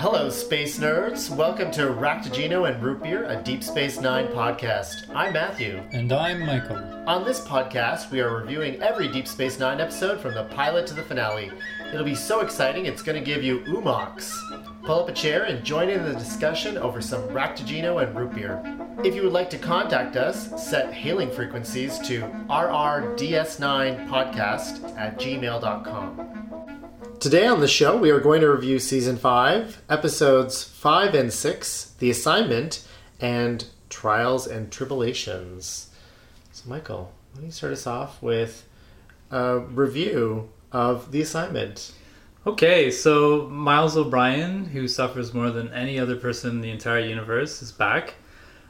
Hello, space nerds. Welcome to Raktajino and Root Beer, a Deep Space Nine podcast. I'm Matthew. And I'm Michael. On this podcast, we are reviewing every Deep Space Nine episode from the pilot to the finale. It'll be so exciting, it's going to give you umox. Pull up a chair and join in the discussion over some Raktajino and Root Beer. If you would like to contact us, set hailing frequencies to rrds9podcast at gmail.com. Today on the show, we are going to review season 5, episodes 5 and 6, The Assignment, and Trials and Tribble-ations. So, Michael, why don't you start us off with a review of The Assignment? Okay, so Miles O'Brien, who suffers more than any other person in the entire universe, is back.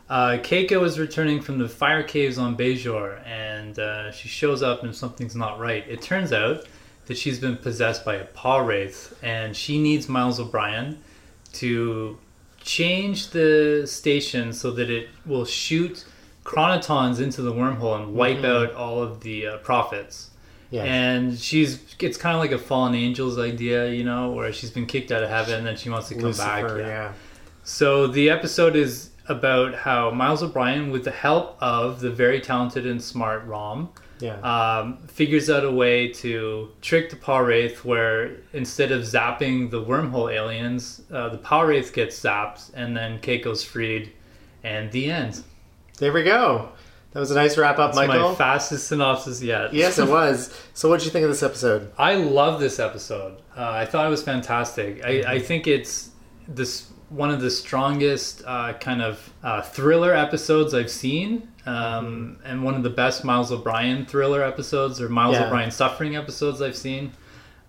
Uh, Keiko is returning from the fire caves on Bajor, and uh, she shows up and something's not right. It turns out that she's been possessed by a Pah-wraith, and she needs Miles O'Brien to change the station so that it will shoot chronotons into the wormhole and wipe Mhm. out all of the uh, prophets. Yeah. And she's it's kind of like a fallen angels idea, you know, where she's been kicked out of heaven and then she wants to come back. Lucifer, yeah. yeah. So the episode is about how Miles O'Brien, with the help of the very talented and smart Rom, Yeah. um, figures out a way to trick the Pah-wraith where instead of zapping the wormhole aliens, uh, the Pah-wraith gets zapped and then Keiko's freed, and the end. there we go. That was a nice wrap up, That's Michael. my fastest synopsis yet. yes, it was. So, what did you think of this episode? I love this episode. Uh, I thought it was fantastic. I, Mm-hmm. I think it's this one of the strongest uh, kind of uh, thriller episodes I've seen, um, and one of the best Miles O'Brien thriller episodes or Miles Mm-hmm. Yeah. O'Brien suffering episodes I've seen.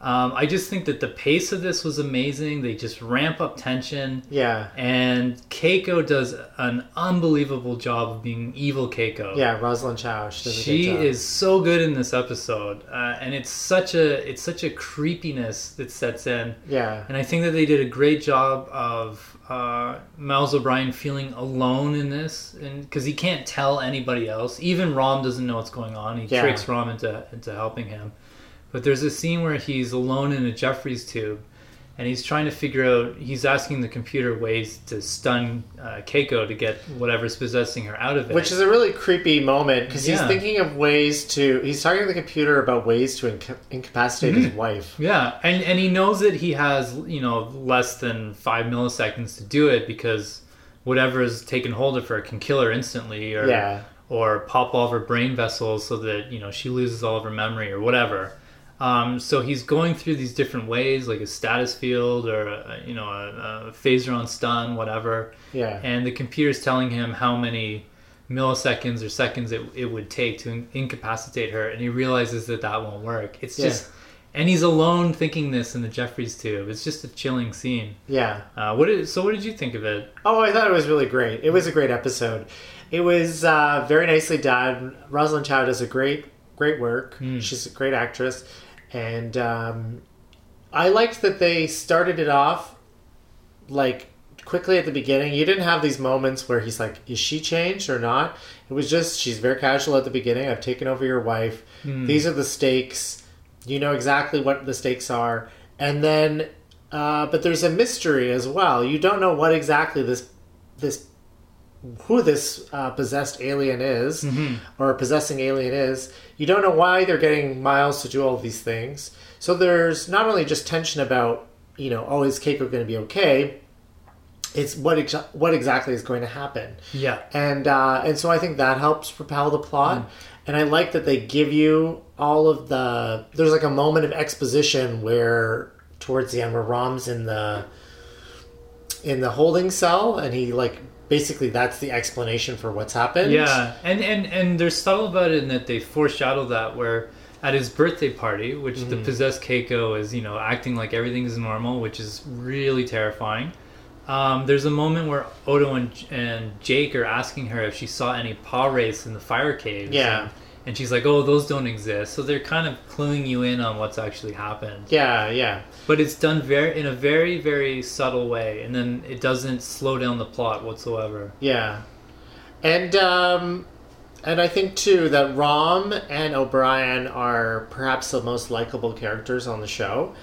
Um, I just think that the pace of this was amazing. They just ramp up tension, Yeah. and Keiko does an unbelievable job of being evil Keiko Yeah, Rosalind Chao. She, she is so good in this episode uh, and it's such a it's such a creepiness that sets in Yeah. and i think that they did a great job of uh, miles o'brien feeling alone in this and because he can't tell anybody else even rom doesn't know what's going on he Yeah. tricks rom into into helping him but there's a scene where he's alone in a Jefferies tube and he's trying to figure out he's asking the computer ways to stun uh, keiko to get whatever's possessing her out of it Which is a really creepy moment because he's Yeah. thinking of ways to. He's talking to the computer about ways to inca- incapacitate Mm-hmm. his wife. Yeah, and and he knows that he has you know less than five milliseconds to do it because whatever is taken hold of her can kill her instantly, or Yeah. or pop all of her brain vessels so that you know she loses all of her memory or whatever. Um, so he's going through these different ways, like a stasis field or a, you know a, a phaser on stun, whatever. Yeah. And the computer's telling him how many milliseconds or seconds it, it would take to in- incapacitate her, and he realizes that that won't work. It's Yeah. just, and he's alone thinking this in the Jefferies tube. It's just a chilling scene. yeah. Uh, what did, so what did you think of it? Oh, I thought it was really great. It was a great episode. It was uh, very nicely done. Rosalind Chao does a great, great work. Hmm. She's a great actress, and um, I liked that they started it off like quickly at the beginning. You didn't have these moments where he's like, "Is she changed or not?" It was just she's very casual at the beginning. I've taken over your wife. Hmm. These are the stakes. You know exactly what the stakes are, and then, uh, but there's a mystery as well. You don't know what exactly this this who this uh, possessed alien is or possessing alien is. You don't know why they're getting Miles to do all these things. So there's not only just tension about you know, oh, is Keiko going to be okay? It's what ex- what exactly is going to happen Yeah. and uh, and so I think that helps propel the plot. And I like that they give you all of the. There's like a moment of exposition where towards the end where Rom's in the in the holding cell, and he like basically that's the explanation for what's happened. Yeah, and and and they're subtle about it in that they foreshadow that where at his birthday party, which the Mm-hmm. possessed Keiko is, you know, acting like everything is normal, which is really terrifying. Um, there's a moment where Odo and, and Jake are asking her if she saw any Pah-wraiths in the fire caves. Yeah. And, and she's like, "Oh, those don't exist." So they're kind of cluing you in on what's actually happened. Yeah, yeah. But it's done very in a very very subtle way, and then it doesn't slow down the plot whatsoever. Yeah, and um, and I think too that Rom and O'Brien are perhaps the most likable characters on the show.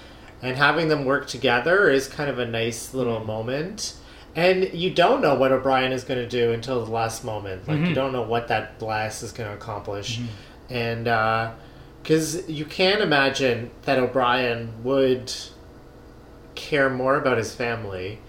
and having them work together is kind of a nice little moment. And you don't know what O'Brien is going to do until the last moment. Like you Mhm. don't know what that blast is going to accomplish, and because you can imagine that O'Brien would care more about his family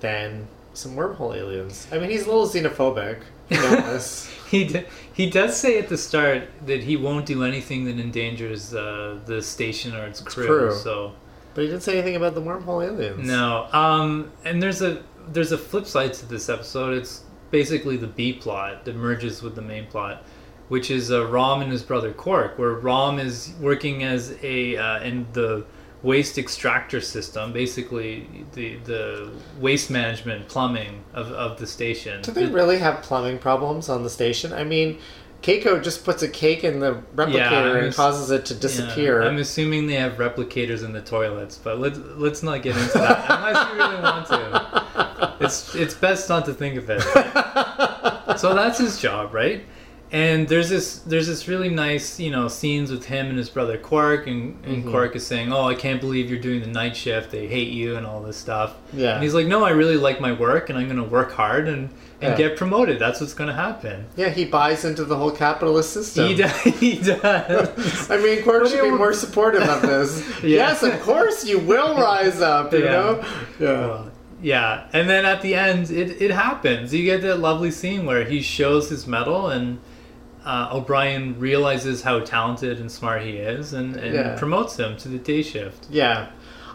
than some wormhole aliens. I mean, he's a little xenophobic. You. He d- he does say at the start that he won't do anything that endangers uh, the station or its crew. crew. So But he didn't say anything about the wormhole aliens. no, um, and there's a there's a flip side to this episode. It's basically the B plot that merges with the main plot, which is uh, Rom and his brother Quark, where Rom is working as a uh, in the waste extractor system, basically the the waste management plumbing of, of the station. Do they really have plumbing problems on the station? I mean, Keiko just puts a cake in the replicator Yeah, and it's- causes it to Yeah, disappear. I'm assuming they have replicators in the toilets, but let's let's not get into that unless you really want to. It's it's best not to think of it. so that's his job, right? And there's this there's this really nice you know scenes with him and his brother Quark, and, and Mhm. Quark is saying, "Oh, I can't believe you're doing the night shift. They hate you and all this stuff." yeah. And he's like, "No, I really like my work, and I'm going to work hard and and Yeah. get promoted. That's what's going to happen." yeah, he buys into the whole capitalist system. He does. He does. I mean, Quark should be you- more supportive of this. Yeah. Yes, of course you will rise up, you Yeah. know? Yeah. Well, yeah, and then at the end, it, it happens. You get that lovely scene where he shows his medal, and uh, O'Brien realizes how talented and smart he is, and, and Yeah. promotes him to the day shift. Yeah.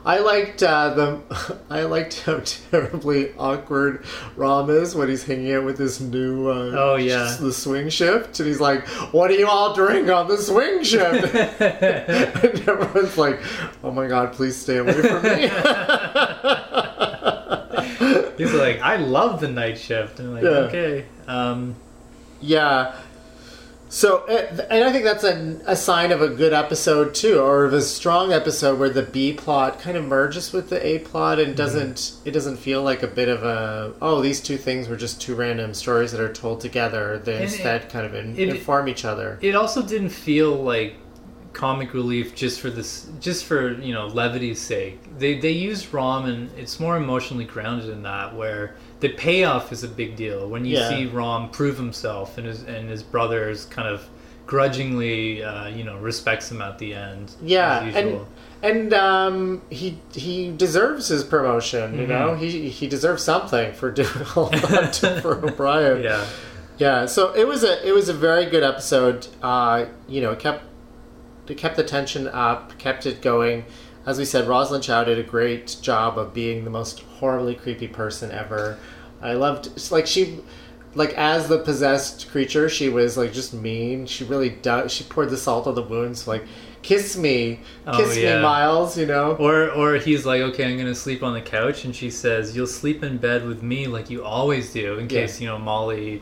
I liked uh, the. I liked how terribly awkward Rom is when he's hanging out with this new. Uh, Oh, yeah. the swing shift, and he's like, "What do you all drink on the swing shift?" and everyone's like, "Oh my god, please stay away from me." He's like, I love the night shift, and I'm like, Yeah. okay. Um, Yeah. So, uh, and I think that's a, a sign of a good episode too, or of a strong episode where the B plot kind of merges with the A plot Mm-hmm. and doesn't. It doesn't feel like a bit of a oh these two things were just two random stories that are told together. They instead kind of in, it- inform each other. it also didn't feel like comic relief just for this just for you know levity's sake they they used rom and it's more emotionally grounded in that where the payoff is a big deal when you Yeah. see rom prove himself and his and his brothers kind of grudgingly uh, you know respects him at the end Yeah, and and um, he he deserves his promotion. You Mhm. know, he he deserves something for doing all that for O'Brien. yeah Yeah, so it was a it was a very good episode. Uh, you know, it kept it kept the tension up, kept it going. As we said, Rosalind Chao did a great job of being the most horribly creepy person ever. I loved it's like she like as the possessed creature, she was like just mean. She really does she poured the salt on the wounds like kiss me. Oh, Kiss yeah. me, Miles, you know? or or he's like okay i'm gonna sleep on the couch and she says you'll sleep in bed with me like you always do in Yeah. case you know molly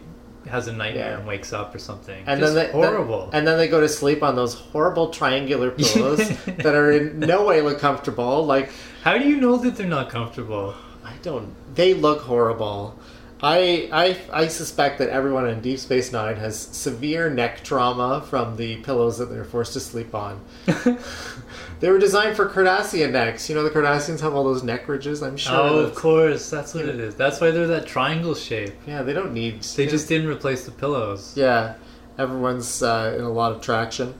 has a nightmare Yeah. and wakes up or something And Just then they, horrible and then they go to sleep on those horrible triangular pillows that are in no way look comfortable. Like How do you know that they're not comfortable? I don't. They look horrible. I I I suspect that everyone in Deep Space Nine has severe neck trauma from the pillows that they're forced to sleep on. they were designed for Cardassian necks. You know the Cardassians have all those neck ridges. I'm sure. oh, of course, that's what it is. That's why they're that triangle shape. Yeah, they don't need. They just didn't replace the pillows. Yeah, everyone's uh, in a lot of traction.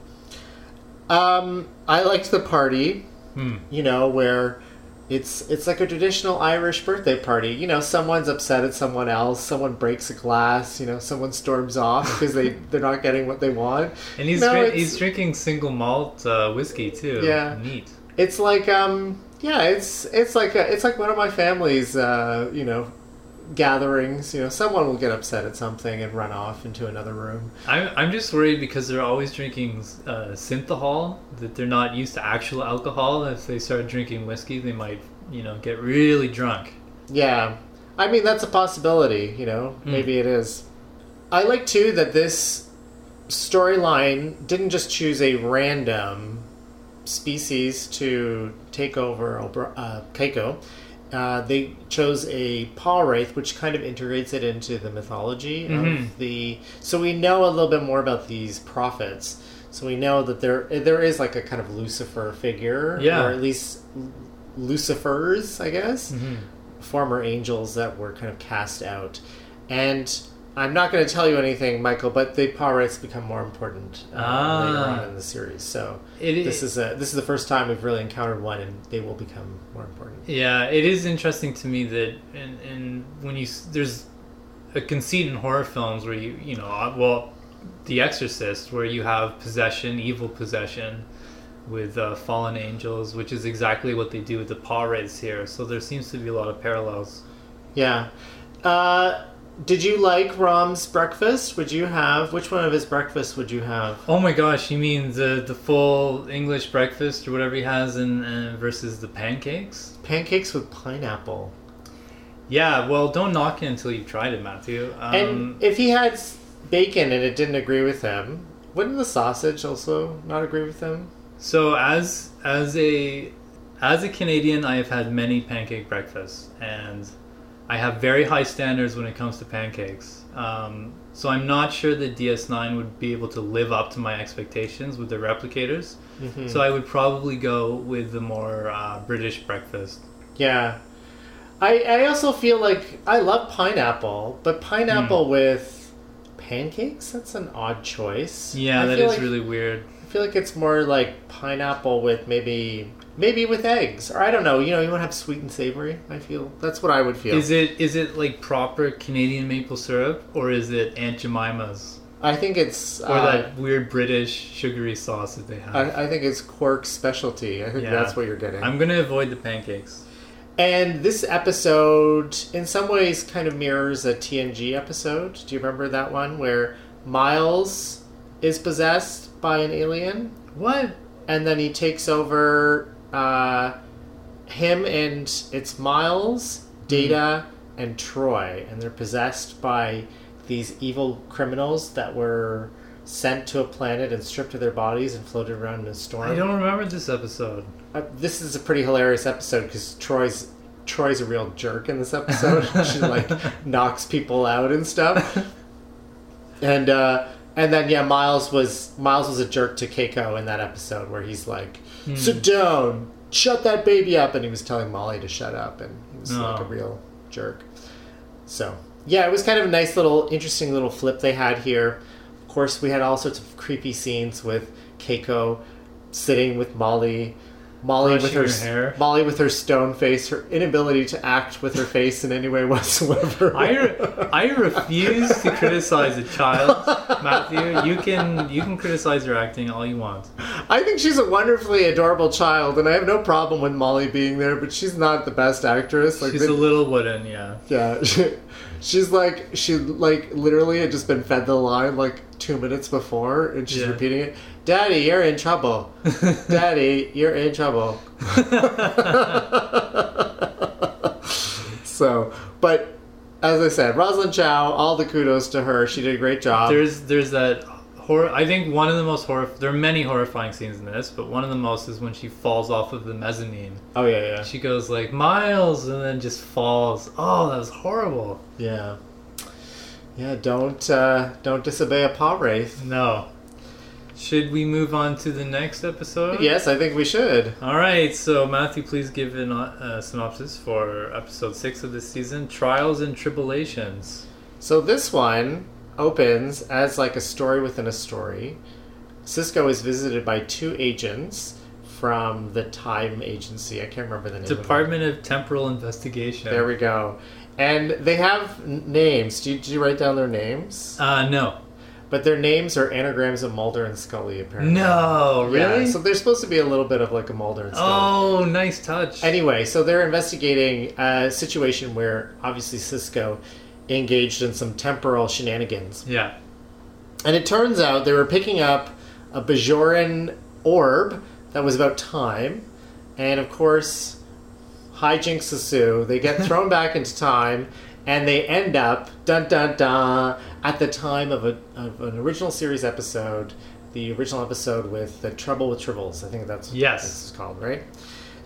Um, I liked the party. Hmm. you know, where it's it's like a traditional Irish birthday party. You know, someone's upset at someone else, someone breaks a glass, you know, someone storms off because they they're not getting what they want. And he's No, it's- he's drinking single malt uh, whiskey too. Yeah. neat. It's like um yeah, it's it's like a, it's like one of my family's uh, you know, gatherings, you know, someone will get upset at something and run off into another room. I'm I'm just worried because they're always drinking uh, synthahol that they're not used to actual alcohol. If they start drinking whiskey, they might you know get really drunk. Yeah. I mean, that's a possibility, you know. Hmm. Maybe it is. I like, too, that this storyline didn't just choose a random species to take over Obra- uh, Keiko. Uh, they chose a Pah-wraith, which kind of integrates it into the mythology Mhm. of the. So we know a little bit more about these prophets. So we know that there there is like a kind of Lucifer figure, Yeah. or at least Lucifers, I guess, Mhm. former angels that were kind of cast out. And I'm not going to tell you anything, Michael, but the Pah-wraiths become more important uh, later Ah. on in the series. So It, this is a this is the first time we've really encountered one, and they will become more important. Yeah, it is interesting to me that in, in when you there's a conceit in horror films where you you know uh, well, The Exorcist where you have possession, evil possession, with uh, fallen angels, which is exactly what they do with the Pah-wraiths here. So there seems to be a lot of parallels. Yeah. Uh, did you like Rom's breakfast? Would you have which one of his breakfasts would you have? Oh my gosh, you mean the the full English breakfast or whatever he has in uh, versus the pancakes? Pancakes with pineapple. Yeah, well, don't knock it until you've tried it, Matthew. Um, and if he had bacon and it didn't agree with him, wouldn't the sausage also not agree with him? So as as a as a Canadian, I have had many pancake breakfasts, and I have very high standards when it comes to pancakes. Um, so I'm not sure that DS9 would be able to live up to my expectations with the replicators. Mhm. So I would probably go with the more uh, British breakfast. Yeah. I, I also feel like I love pineapple, but pineapple Hmm. with pancakes, that's an odd choice. Yeah, I that is like- really weird. I feel like it's more like pineapple with maybe maybe with eggs. Or I don't know, you know, you want to have sweet and savory, I feel. That's what I would feel. Is it is it like proper Canadian maple syrup, or is it Aunt Jemima's, I think it's or uh, that weird British sugary sauce that they have? I, I think it's Quark's specialty. I think Yeah. that's what you're getting. I'm gonna avoid the pancakes. And this episode, in some ways, kind of mirrors a TNG episode. Do you remember that one where Miles is possessed by an alien, What? and then he takes over uh, him and it's Miles, Data, and Troi, and they're possessed by these evil criminals that were sent to a planet and stripped of their bodies and floated around in a storm. I don't remember this episode. Uh, this is a pretty hilarious episode because Troi's Troi's a real jerk in this episode. she like knocks people out and stuff. And uh, and then yeah, Miles was Miles was a jerk to Keiko in that episode where he's like, Hmm. "Sit down, shut that baby up," and he was telling Molly to shut up, and he was like a Oh. real jerk. So yeah, it was kind of a nice little, interesting little flip they had here. Of course, we had all sorts of creepy scenes with Keiko sitting with Molly, Molly with her, her hair. Molly with her stone face, her inability to act with her face in any way whatsoever. I, re- I refuse to criticize a child, Matthew. You can you can criticize her acting all you want. I think she's a wonderfully adorable child, and I have no problem with Molly being there, but she's not the best actress. Like She's they- a little wooden, yeah. Yeah, she's like she like literally had just been fed the line like two minutes before, and she's Yeah. repeating it. Daddy, you're in trouble. Daddy, you're in trouble. so, but as I said, Rosalind Chao, all the kudos to her. She did a great job. There's there's that horror. I think one of the most horror. There are many horrifying scenes in this, but one of the most is when she falls off of the mezzanine. oh yeah, yeah, She goes like Miles, and then just falls. Oh, that was horrible. yeah, yeah. Don't uh, don't disobey a Pah-wraith. No. Should we move on to the next episode? Yes, I think we should. All right, so Matthew, please give a uh, synopsis for episode six of this season: Trials and Tribble-ations. So this one opens as like a story within a story. Sisko is visited by two agents from the Time Agency. I can't remember the name. Department of Temporal Investigation. There we go. And they have names. Did you, did you write down their names? uh, no. But their names are anagrams of Mulder and Scully, apparently. No, really? Yeah, so they're supposed to be a little bit of like a Mulder and Scully. oh, nice touch. Anyway, so they're investigating a situation where obviously Sisko engaged in some temporal shenanigans. yeah. And it turns out they were picking up a Bajoran orb that was about time. And of course, hijinks ensue. They get thrown back into time and they end up, dun dun dun, at the time of, a, of an original series episode. The original episode with The Trouble with Tribbles. I think that's Yes. what this is called, right?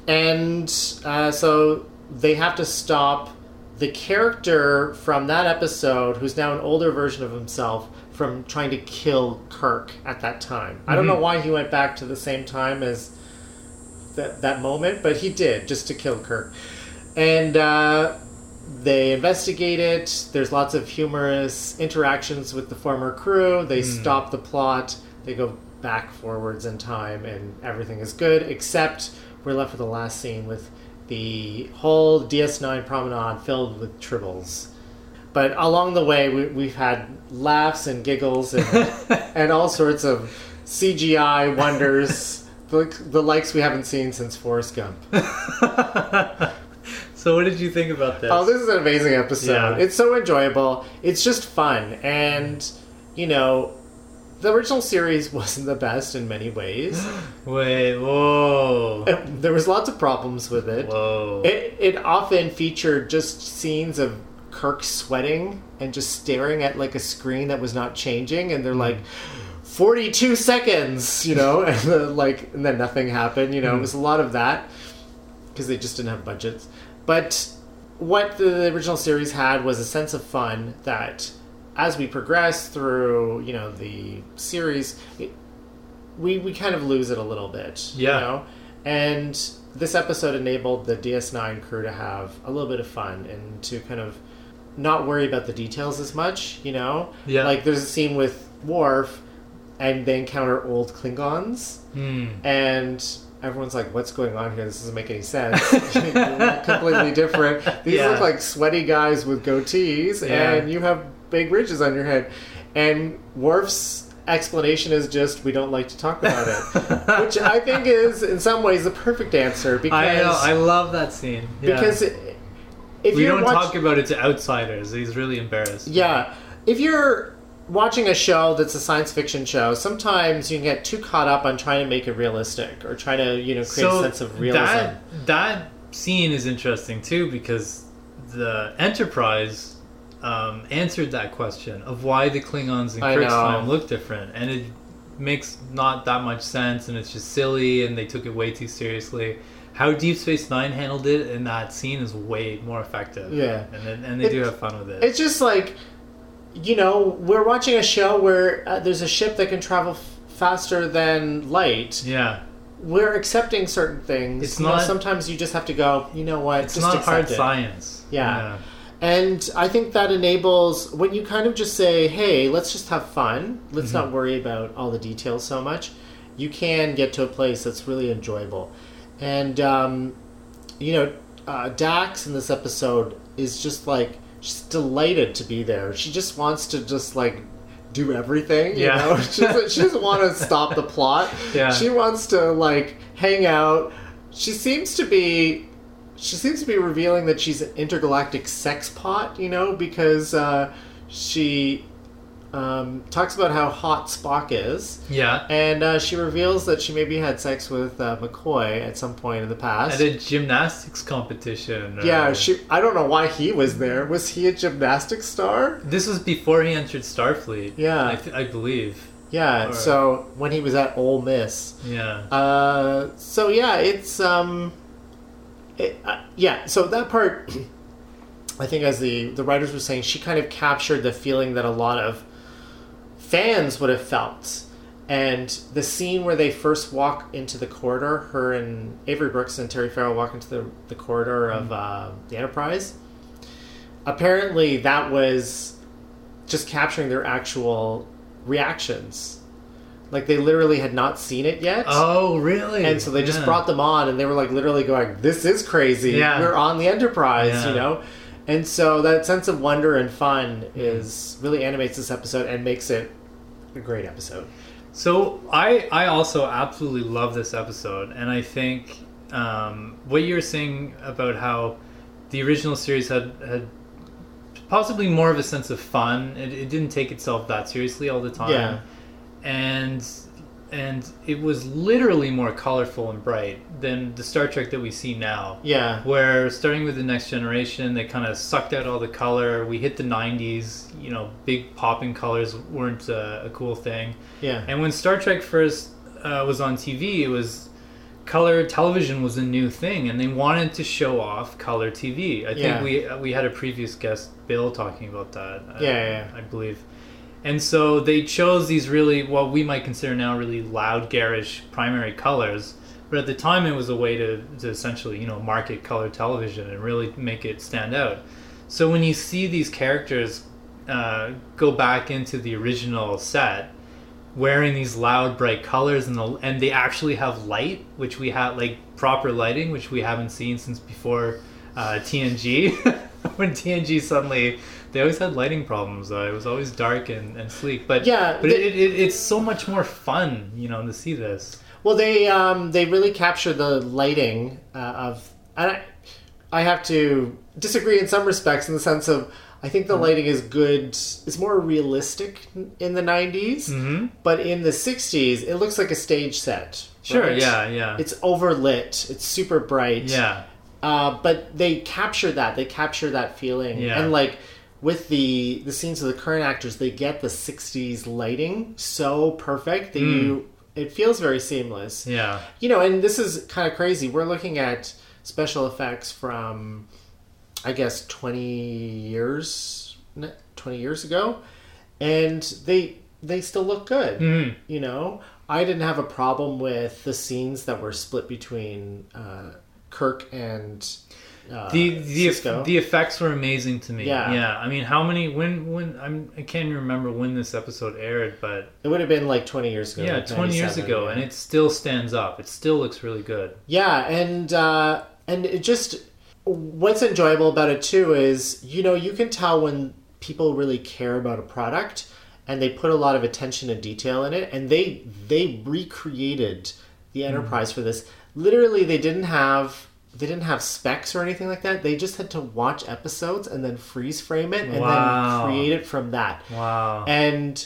And uh, so they have to stop the character from that episode, who's now an older version of himself, from trying to kill Kirk at that time. I don't Mhm. know why he went back to the same time as that that moment, but he did just to kill Kirk. And uh, they investigate it. There's lots of humorous interactions with the former crew. They hmm. stop the plot. They go back forwards in time, and everything is good. Except we're left with the last scene with the whole DS9 promenade filled with tribbles. But along the way, we, we've had laughs and giggles and, and all sorts of CGI wonders, the, the likes we haven't seen since Forrest Gump. so, what did you think about this? Oh, this is an amazing episode. Yeah. It's so enjoyable. It's just fun. And, you know, the original series wasn't the best in many ways. Wait, whoa, there was lots of problems with it. whoa. It, it often featured just scenes of Kirk sweating and just staring at like a screen that was not changing, and they're hmm. like, 42 seconds, you know, and then, like, and then nothing happened, you know, it hmm. was a lot of that because they just didn't have budgets. But what the original series had was a sense of fun that as we progress through, you know, the series, it, we, we kind of lose it a little bit, Yeah. you know? And this episode enabled the DS9 crew to have a little bit of fun and to kind of not worry about the details as much, you know? Yeah. Like there's a scene with Worf and they encounter old Klingons Hmm. and everyone's like, "What's going on here? This doesn't make any sense." Completely different. These Yeah. look like sweaty guys with goatees, Yeah. and you have big ridges on your head. And Worf's explanation is just, "We don't like to talk about it," which I think is, in some ways, the perfect answer because I know, I love that scene. Yeah. because if we you're don't watch- talk about it to outsiders. He's really embarrassed. Yeah. If you're watching a show that's a science fiction show, sometimes you can get too caught up on trying to make it realistic or trying to, you know, create a sense of realism. That that scene is interesting too because the Enterprise um, answered that question of why the Klingons in I Kirk's time look different, and it makes not that much sense, and it's just silly, and they took it way too seriously. How Deep Space Nine handled it in that scene is way more effective. Yeah. and and they do have fun with it. It's just like, you know, we're watching a show where uh, there's a ship that can travel f- faster than light. yeah, We're accepting certain things. It's You know, not- sometimes you just have to go. You know what? it's just not hard it. science. Yeah. And I think that enables when you kind of just say, "Hey, let's just have fun. Let's Mm-hmm. not worry about all the details so much." You can get to a place that's really enjoyable, and um, you know, uh, Dax in this episode is just like she's delighted to be there. She just wants to just like do everything. You Yeah. know, she doesn't, she doesn't want to stop the plot. Yeah. She wants to like hang out. She seems to be she seems to be revealing that she's an intergalactic sex pot, you know, because uh, she um, talks about how hot Spock is, Yeah. and uh, she reveals that she maybe had sex with uh, McCoy at some point in the past. At a gymnastics competition. or- yeah, she. I don't know why he was there. Was he a gymnastics star? This was before he entered Starfleet. Yeah. I, th- I believe. Yeah. Or- So when he was at Ole Miss, Yeah. Uh, so yeah, it's um, it, uh, yeah. So that part, I think, as the the writers were saying, she kind of captured the feeling that a lot of fans would have felt. And the scene where they first walk into the corridor, her and Avery Brooks and Terry Farrell walk into the, the corridor of uh, the Enterprise. Apparently, that was just capturing their actual reactions. Like they literally had not seen it yet. Oh, really? And so they just Yeah. brought them on, and they were like literally going, "This is crazy. Yeah. We're on the Enterprise," Yeah. you know. And so that sense of wonder and fun is really animates this episode and makes it a great episode. So I I also absolutely love this episode, and I think um, what you were saying about how the original series had had possibly more of a sense of fun. It, it didn't take itself that seriously all the time. Yeah. and and it was literally more colorful and bright than the Star Trek that we see now. Yeah, Where starting with the next generation, they kind of sucked out all the color. We hit the '90s, you know, big popping colors weren't a, a cool thing. yeah, And when Star Trek first uh, was on TV, it was color television was a new thing, and they wanted to show off color TV. I think Yeah. we we had a previous guest, Bill, talking about that. uh, Yeah, yeah, yeah. I believe. And so they chose these really what we might consider now really loud, garish primary colors, But at the time, it was a way to, to essentially, you know, market color television and really make it stand out. So when you see these characters uh, go back into the original set, wearing these loud, bright colors, and the, and they actually have light, which we have like proper lighting, which we haven't seen since before uh, TNG. when TNG suddenly they always had lighting problems. Uh, it was always dark and, and sleek. But Yeah, but they- it, it, it's so much more fun, you know, to see this. Well, they um, they really capture the lighting uh, of, and I, I have to disagree in some respects in the sense of I think Mm-hmm. the lighting is good. It's more realistic in the 90s, Mm-hmm. but in the '60s, it looks like a stage set. Sure. right? Yeah. Yeah. It's overlit. It's super bright. yeah. Uh, but they capture that. They capture that feeling. Yeah. And like with the the scenes of the current actors, they get the '60s lighting so perfect that you it feels very seamless. Yeah. You know, and this is kind of crazy. We're looking at special effects from, I guess, twenty years, twenty years ago, and they they still look good. Mhm. You know, I didn't have a problem with the scenes that were split between uh, Kirk and uh, the the Sisko. the effects were amazing to me. Yeah. yeah. I mean, how many? When when I'm I can't even remember when this episode aired, but it would have been like twenty years ago. yeah, like 20 years ago, yeah. and it still stands up. It still looks really good. Yeah, and uh, and it just what's enjoyable about it too is you know you can tell when people really care about a product and they put a lot of attention and detail in it and they they recreated the enterprise for this literally they didn't have they didn't have specs or anything like that. They just had to watch episodes and then freeze frame it and Wow. then create it from that. Wow. and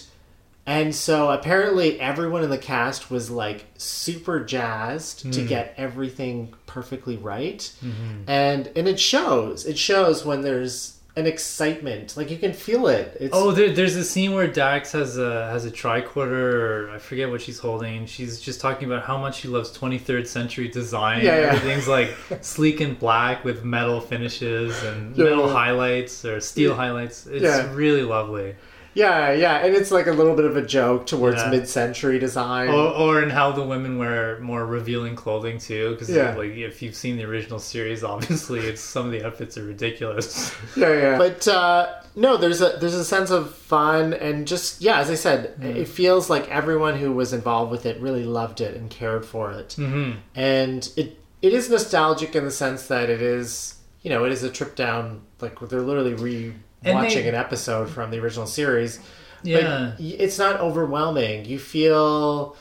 and so apparently everyone in the cast was like super jazzed to hmm. get everything perfectly right. Mm-hmm. And and it shows. It shows when there's an excitement like you can feel it it's Oh, there, there's a scene where Dax has a has a tricorder, or I forget what she's holding. She's just talking about how much she loves 23rd century design. Yeah, yeah. Everything's like sleek and black with metal finishes and Yeah. metal highlights or steel Yeah. highlights. It's really lovely. Yeah yeah and it's like a little bit of a joke towards Yeah. mid-century design Or, or in how the women wear more revealing clothing too, because Yeah. like if you've seen the original series, obviously it's some of the outfits are ridiculous. yeah, yeah. But uh, no, there's a there's a sense of fun and just yeah, as I said, it feels like everyone who was involved with it really loved it and cared for it, hmm and it it is nostalgic in the sense that it is you know it is a trip down like they're literally re And watching they- an episode from the original series. Yeah. But it's not overwhelming. You feel.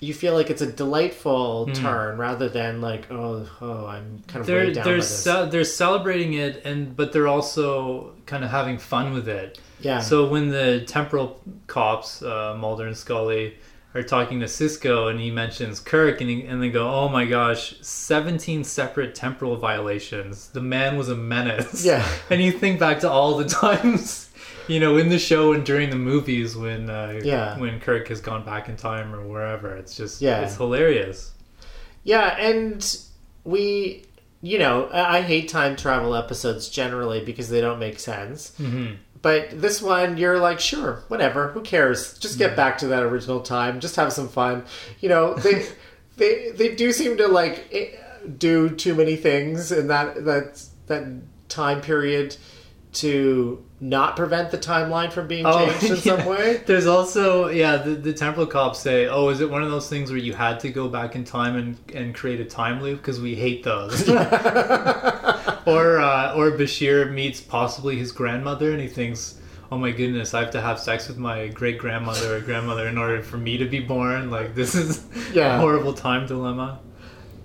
You feel like it's a delightful turn rather than like oh oh I'm kind of they're weighed down by they're this. ce- they're celebrating it and but they're also kind of having fun with it. yeah So when the temporal cops, uh, Mulder and Scully, are talking to Sisko and he mentions Kirk and, he, and they go, "Oh my gosh, seventeen separate temporal violations. The man was a menace." Yeah. and you think back to all the times. You know, in the show and during the movies when uh, Yeah. when Kirk has gone back in time or wherever, it's just Yeah. it's hilarious. Yeah, and we, you know, I hate time travel episodes generally because they don't make sense. hmm But this one, you're like, sure, whatever, who cares? Just get mm. back to that original time. Just have some fun. You know, they they they do seem to like do too many things in that that that time period to not prevent the timeline from being oh, changed in some Oh, way. There's also yeah, the, the temporal cops say, "Oh, is it one of those things where you had to go back in time and, and create a time loop because we hate those?" or uh, or Bashir meets possibly his grandmother and he thinks, "Oh my goodness, I have to have sex with my great grandmother or grandmother in order for me to be born." Like this is Yeah. a horrible time dilemma.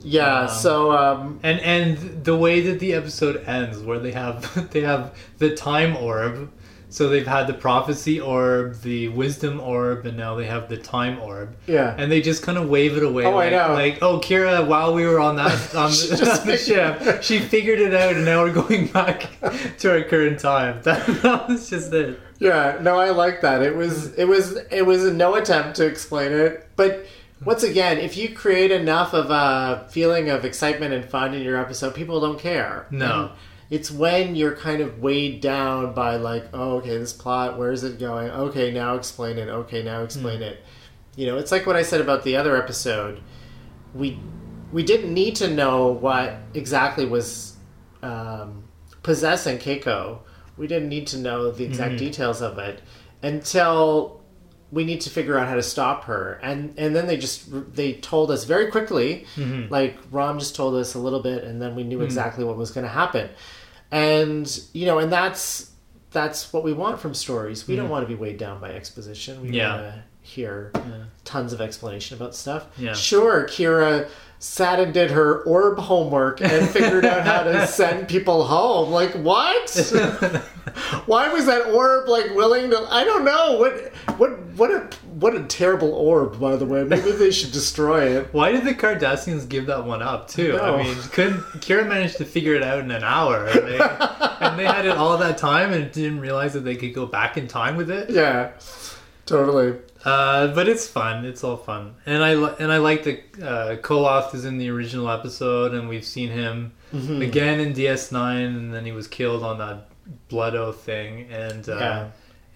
Yeah, Um, so um, And and the way that the episode ends, where they have they have the time orb, so they've had the prophecy orb, the wisdom orb, and now they have the time orb, yeah. and they just kind of wave it away. Oh, I like, know. Like, oh, Kira, while we were on that on the, on the ship, she figured it out, and now we're going back to our current time. That, that was just it. Yeah, no, I like that. It was mm. it was it was no attempt to explain it, but once again, if you create enough of a feeling of excitement and fun in your episode, people don't care. No. It's when you're kind of weighed down by like, oh, okay, this plot, where is it going? Okay, now explain it. Okay, now explain it. You know, it's like what I said about the other episode. We we didn't need to know what exactly was um, possessing Keiko. We didn't need to know the exact Mhm. details of it until we need to figure out how to stop her. And and then they just they told us very quickly, Mhm. like Rom just told us a little bit, and then we knew exactly what was going to happen. And you know, and that's that's what we want from stories. We don't Mhm. want to be weighed down by exposition. We Yeah. want to hear Yeah. tons of explanation about stuff. Yeah. Sure, Kira sat and did her orb homework and figured out how to send people home. Like what? Why was that orb like willing to? I don't know. What what what a what a terrible orb. By the way, maybe they should destroy it. Why did the Cardassians give that one up too? No. I mean, couldn't Kira managed to figure it out in an hour, and they, and they had it all that time and didn't realize that they could go back in time with it. Yeah, totally. Uh, but it's fun. It's all fun, and I and I like that uh, Koloth is in the original episode, and we've seen him Mhm. again in DS9, and then he was killed on that Blood Oath thing, and uh, Yeah.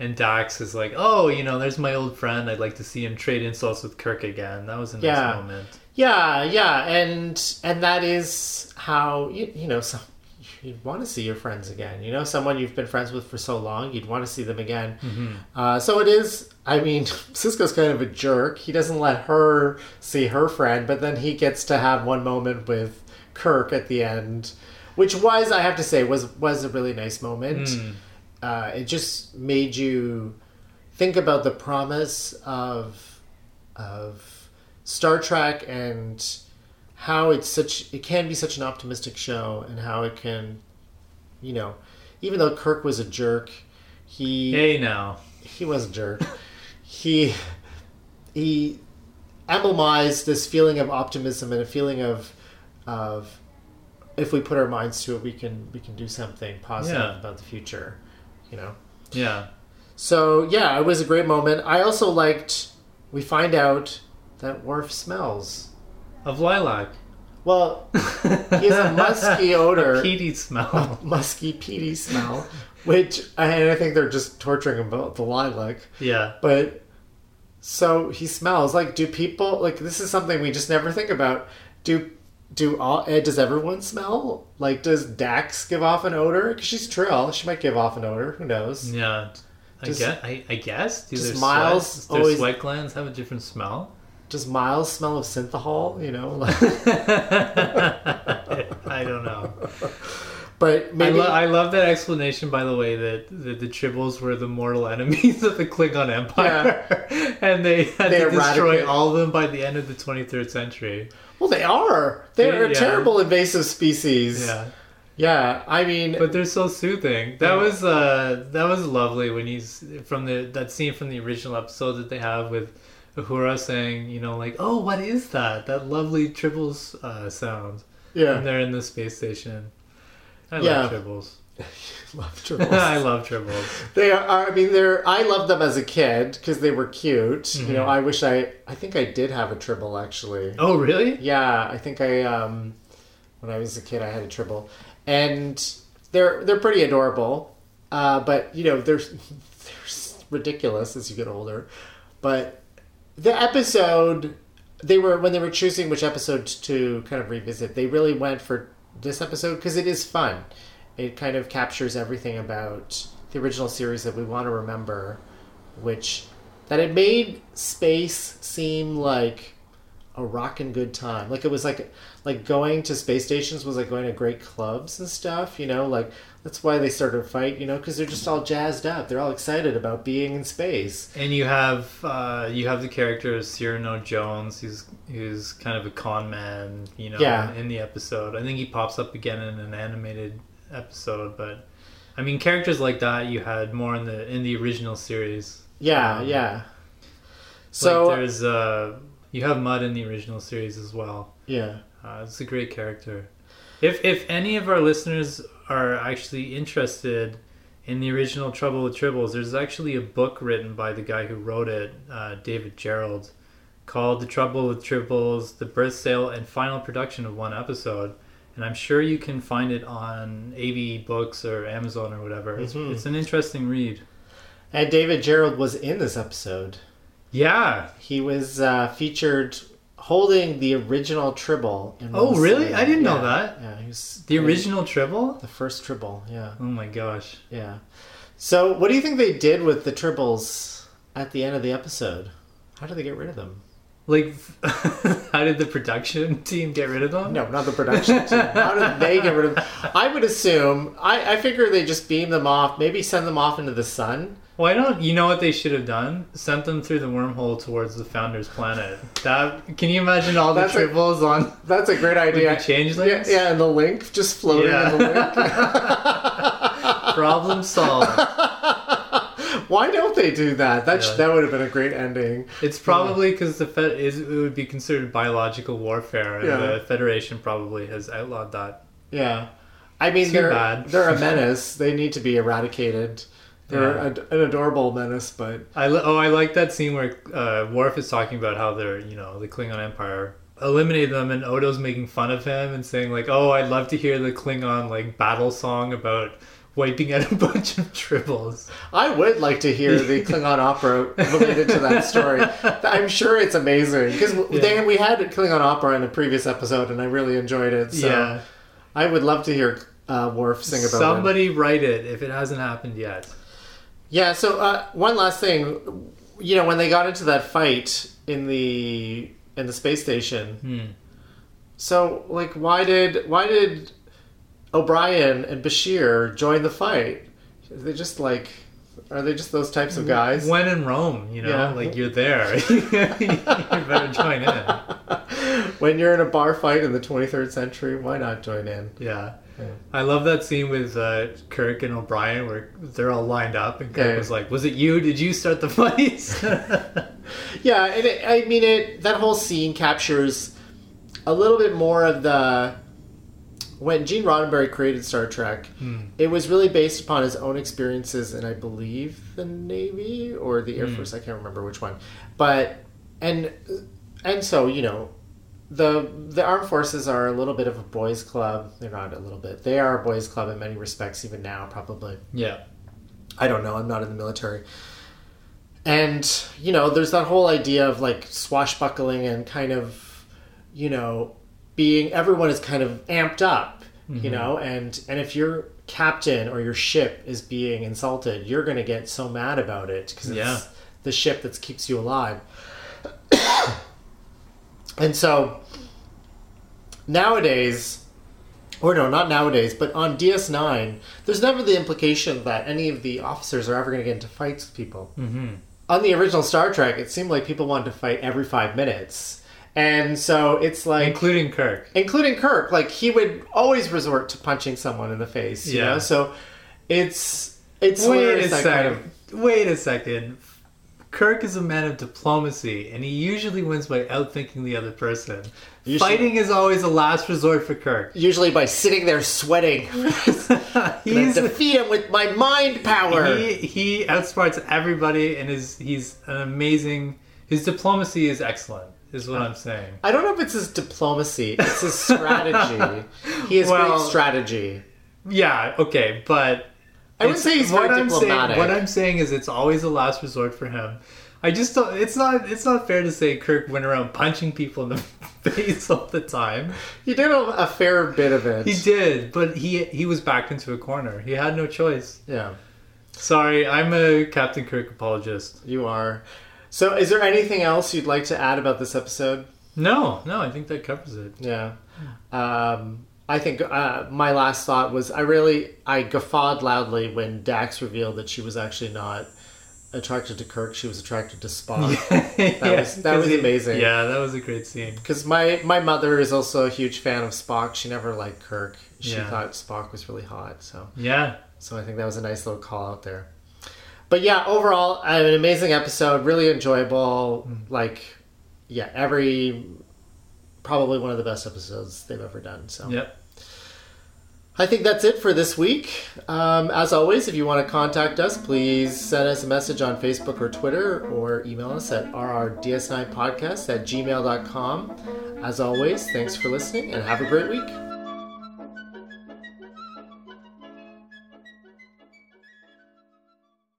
And Dax is like, oh, you know, there's my old friend. I'd like to see him trade insults with Kirk again. That was a nice Yeah. moment. Yeah, yeah, and and that is how you you know so you'd want to see your friends again. You know, someone you've been friends with for so long, you'd want to see them again. Uh, so it is. I mean, Sisko's kind of a jerk. He doesn't let her see her friend, but then he gets to have one moment with Kirk at the end, which was, I have to say, was was a really nice moment. Mm. Uh, it just made you think about the promise of of Star Trek and how it's such it can be such an optimistic show and how it can you know even though Kirk was a jerk he Hey now. he was a jerk he he emblemized this feeling of optimism and a feeling of of if we put our minds to it we can we can do something positive Yeah. about the future you know Yeah. so yeah, it was a great moment. I also liked. We find out that Worf smells. Of lilac. Well, he has a musky odor, A peaty smell. musky, peaty smell, which and I think they're just torturing him about the lilac. yeah. But so he smells like. Do people like this? Is something we just never think about. Do do all? eh, Does everyone smell? Like, does Dax give off an odor? Because she's Trill, she might give off an odor. Who knows? Yeah. I guess. I, I guess. Do just Miles sweat, does their always- sweat glands have a different smell? Does Miles smell of synthahol? You know, like, I don't know. But I, lo- I love that explanation, by the way, that, that the Tribbles were the mortal enemies of the Klingon Empire, and they had They to destroy all of them by the end of the 23rd century. well, they are. They're a Yeah. terrible invasive species. Yeah, Yeah, I mean, but they're so soothing. That Yeah. was uh, that was lovely when he's from the that scene from the original episode that they have with Uhura saying, you know, like, oh, what is that? That lovely Tribbles uh, sound. Yeah, and yeah, they're in the space station. I Yeah. love Tribbles. love I love Tribbles. they are. I mean, they're. I loved them as a kid because they were cute. You know. I wish I. I think I did have a tribble actually. Oh, really? Yeah, I think I um when I was a kid I had a tribble. And they're they're pretty adorable. Uh but you know, they're they're ridiculous as you get older. But the episode they were when they were choosing which episode to kind of revisit, they really went for this episode because it is fun. It kind of captures everything about the original series that we want to remember, which that it made space seem like a rockin' good time. Like it was like like going to space stations was like going to great clubs and stuff. You know, like that's why they started a fight. You know, because they're just all jazzed up. They're all excited about being in space. And you have uh, you have the character of Cyrano Jones, who's who's kind of a con man, you know, Yeah. in the episode. I think he pops up again in an animated episode, but I mean characters like that you had more in the in the original series. Yeah, Um, yeah. So So there's uh you have Mudd in the original series as well. yeah, Uh, it's a great character. If if any of our listeners are actually interested in the original Trouble with Tribbles, there's actually a book written by the guy who wrote it, uh, David Gerrold, called "The Trouble with Tribbles: The Birth, Sale, and Final Production of One Episode." And I'm sure you can find it on AbeBooks or Amazon or whatever. It's, Mhm. it's an interesting read. and David Gerrold was in this episode. Yeah, He was uh, featured holding the original Tribble. In Oh, really? I didn't know that. Yeah, he was The original Tribble? the first Tribble. Yeah, Oh my gosh. yeah. So, what do you think they did with the Tribbles at the end of the episode? How did they get rid of them? Like, how did the production team get rid of them? No, not the production team. How did they get rid of them? I would assume. I, I figure they just beam them off. Maybe send them off into the sun. Why don't you know what they should have done? Sent them through the wormhole towards the founder's planet. That can you imagine all the That's a- tribbles on That's a great idea. the changelings? Yeah, yeah, and the link just floating Yeah. in the link. problem solved? Why don't they do that? That sh that would have been a great ending. It's probably because the Fed is it would be considered biological warfare, and Yeah. the Federation probably has outlawed that. Yeah, I mean Too they're bad. they're a menace. they need to be eradicated. They're Yeah. ad- an adorable menace, but I li- oh I like that scene where uh, Worf is talking about how they're you know the Klingon Empire eliminated them, and Odo's making fun of him and saying like, "Oh, I'd love to hear the Klingon like battle song about." Wiping out a bunch of tribbles. I would like to hear the Klingon opera related to that story. I'm sure it's amazing because they we had Klingon opera in a previous episode, and I really enjoyed it. So yeah, I would love to hear uh, Worf sing about it. somebody write it if it hasn't happened yet. Yeah. So uh, one last thing, you know, when they got into that fight in the in the space station, Hmm. so like, why did why did O'Brien and Bashir join the fight? Are they just like, are they just those types of guys? When in Rome, you know, Yeah. like you're there, you better join in. when you're in a bar fight in the 23rd century, why not join in? Yeah. I love that scene with uh, Kirk and O'Brien where they're all lined up and Kirk Yeah. was like, "Was it you? Did you start the fight?" Yeah, and it, I mean it. That whole scene captures a little bit more of the when Gene Roddenberry created Star Trek. It was really based upon his own experiences, and I believe the Navy or the Air Force. I can't remember which one, but and and so you know. The the armed forces are a little bit of a boys' club. They're not a little bit. They are a boys' club in many respects, even now, probably. yeah. I don't know. I'm not in the military. And, you know, there's that whole idea of like swashbuckling and kind of, you know, being everyone is kind of amped up, you mm-hmm. know, and and if your captain or your ship is being insulted, you're going to get so mad about it because it's Yeah. the ship that keeps you alive. And so nowadays or no, not nowadays, but on DS9, there's never the implication that any of the officers are ever going to get into fights with people. Mm-hmm. On the original Star Trek, it seemed like people wanted to fight every five minutes. And so it's like, Including Kirk. including Kirk, like he would always resort to punching someone in the face. You Yeah. know? So it's, it's Wait a second. kind of- Wait a second. Kirk is a man of diplomacy, and he usually wins by outthinking the other person. Should- Fighting is always a last resort for Kirk. usually by sitting there sweating. He's He's defeat him with my mind power. he he outsmarts everybody, and is he's an amazing. His diplomacy is excellent. Is what I'm saying. I don't know if it's his diplomacy, it's his strategy. he has Well- great strategy. Yeah. Okay, but I would say he's what very I'm diplomatic. Saying, what I'm saying is, it's always a last resort for him. I just don't. It's not. It's not fair to say Kirk went around punching people in the face all the time. He did a, a fair bit of it. He did, but he he was backed into a corner. He had no choice. Yeah, Sorry, I'm a Captain Kirk apologist. you are. So, is there anything else you'd like to add about this episode? No, no, I think that covers it. Yeah. Um, I think uh, my last thought was I really I guffawed loudly when Dax revealed that she was actually not attracted to Kirk. She was attracted to Spock. that was- that was amazing. Yeah, that was a great scene. Because my my mother is also a huge fan of Spock. She never liked Kirk. She Yeah. thought Spock was really hot. So Yeah, so I think that was a nice little call out there. But yeah, overall, an amazing episode. Really enjoyable. Like, yeah, every probably one of the best episodes they've ever done. So yep. I think that's it for this week. Um, as always, if you want to contact us, please send us a message on Facebook or Twitter or email us at rrds9podcast at gmail.com. As always, thanks for listening and have a great week.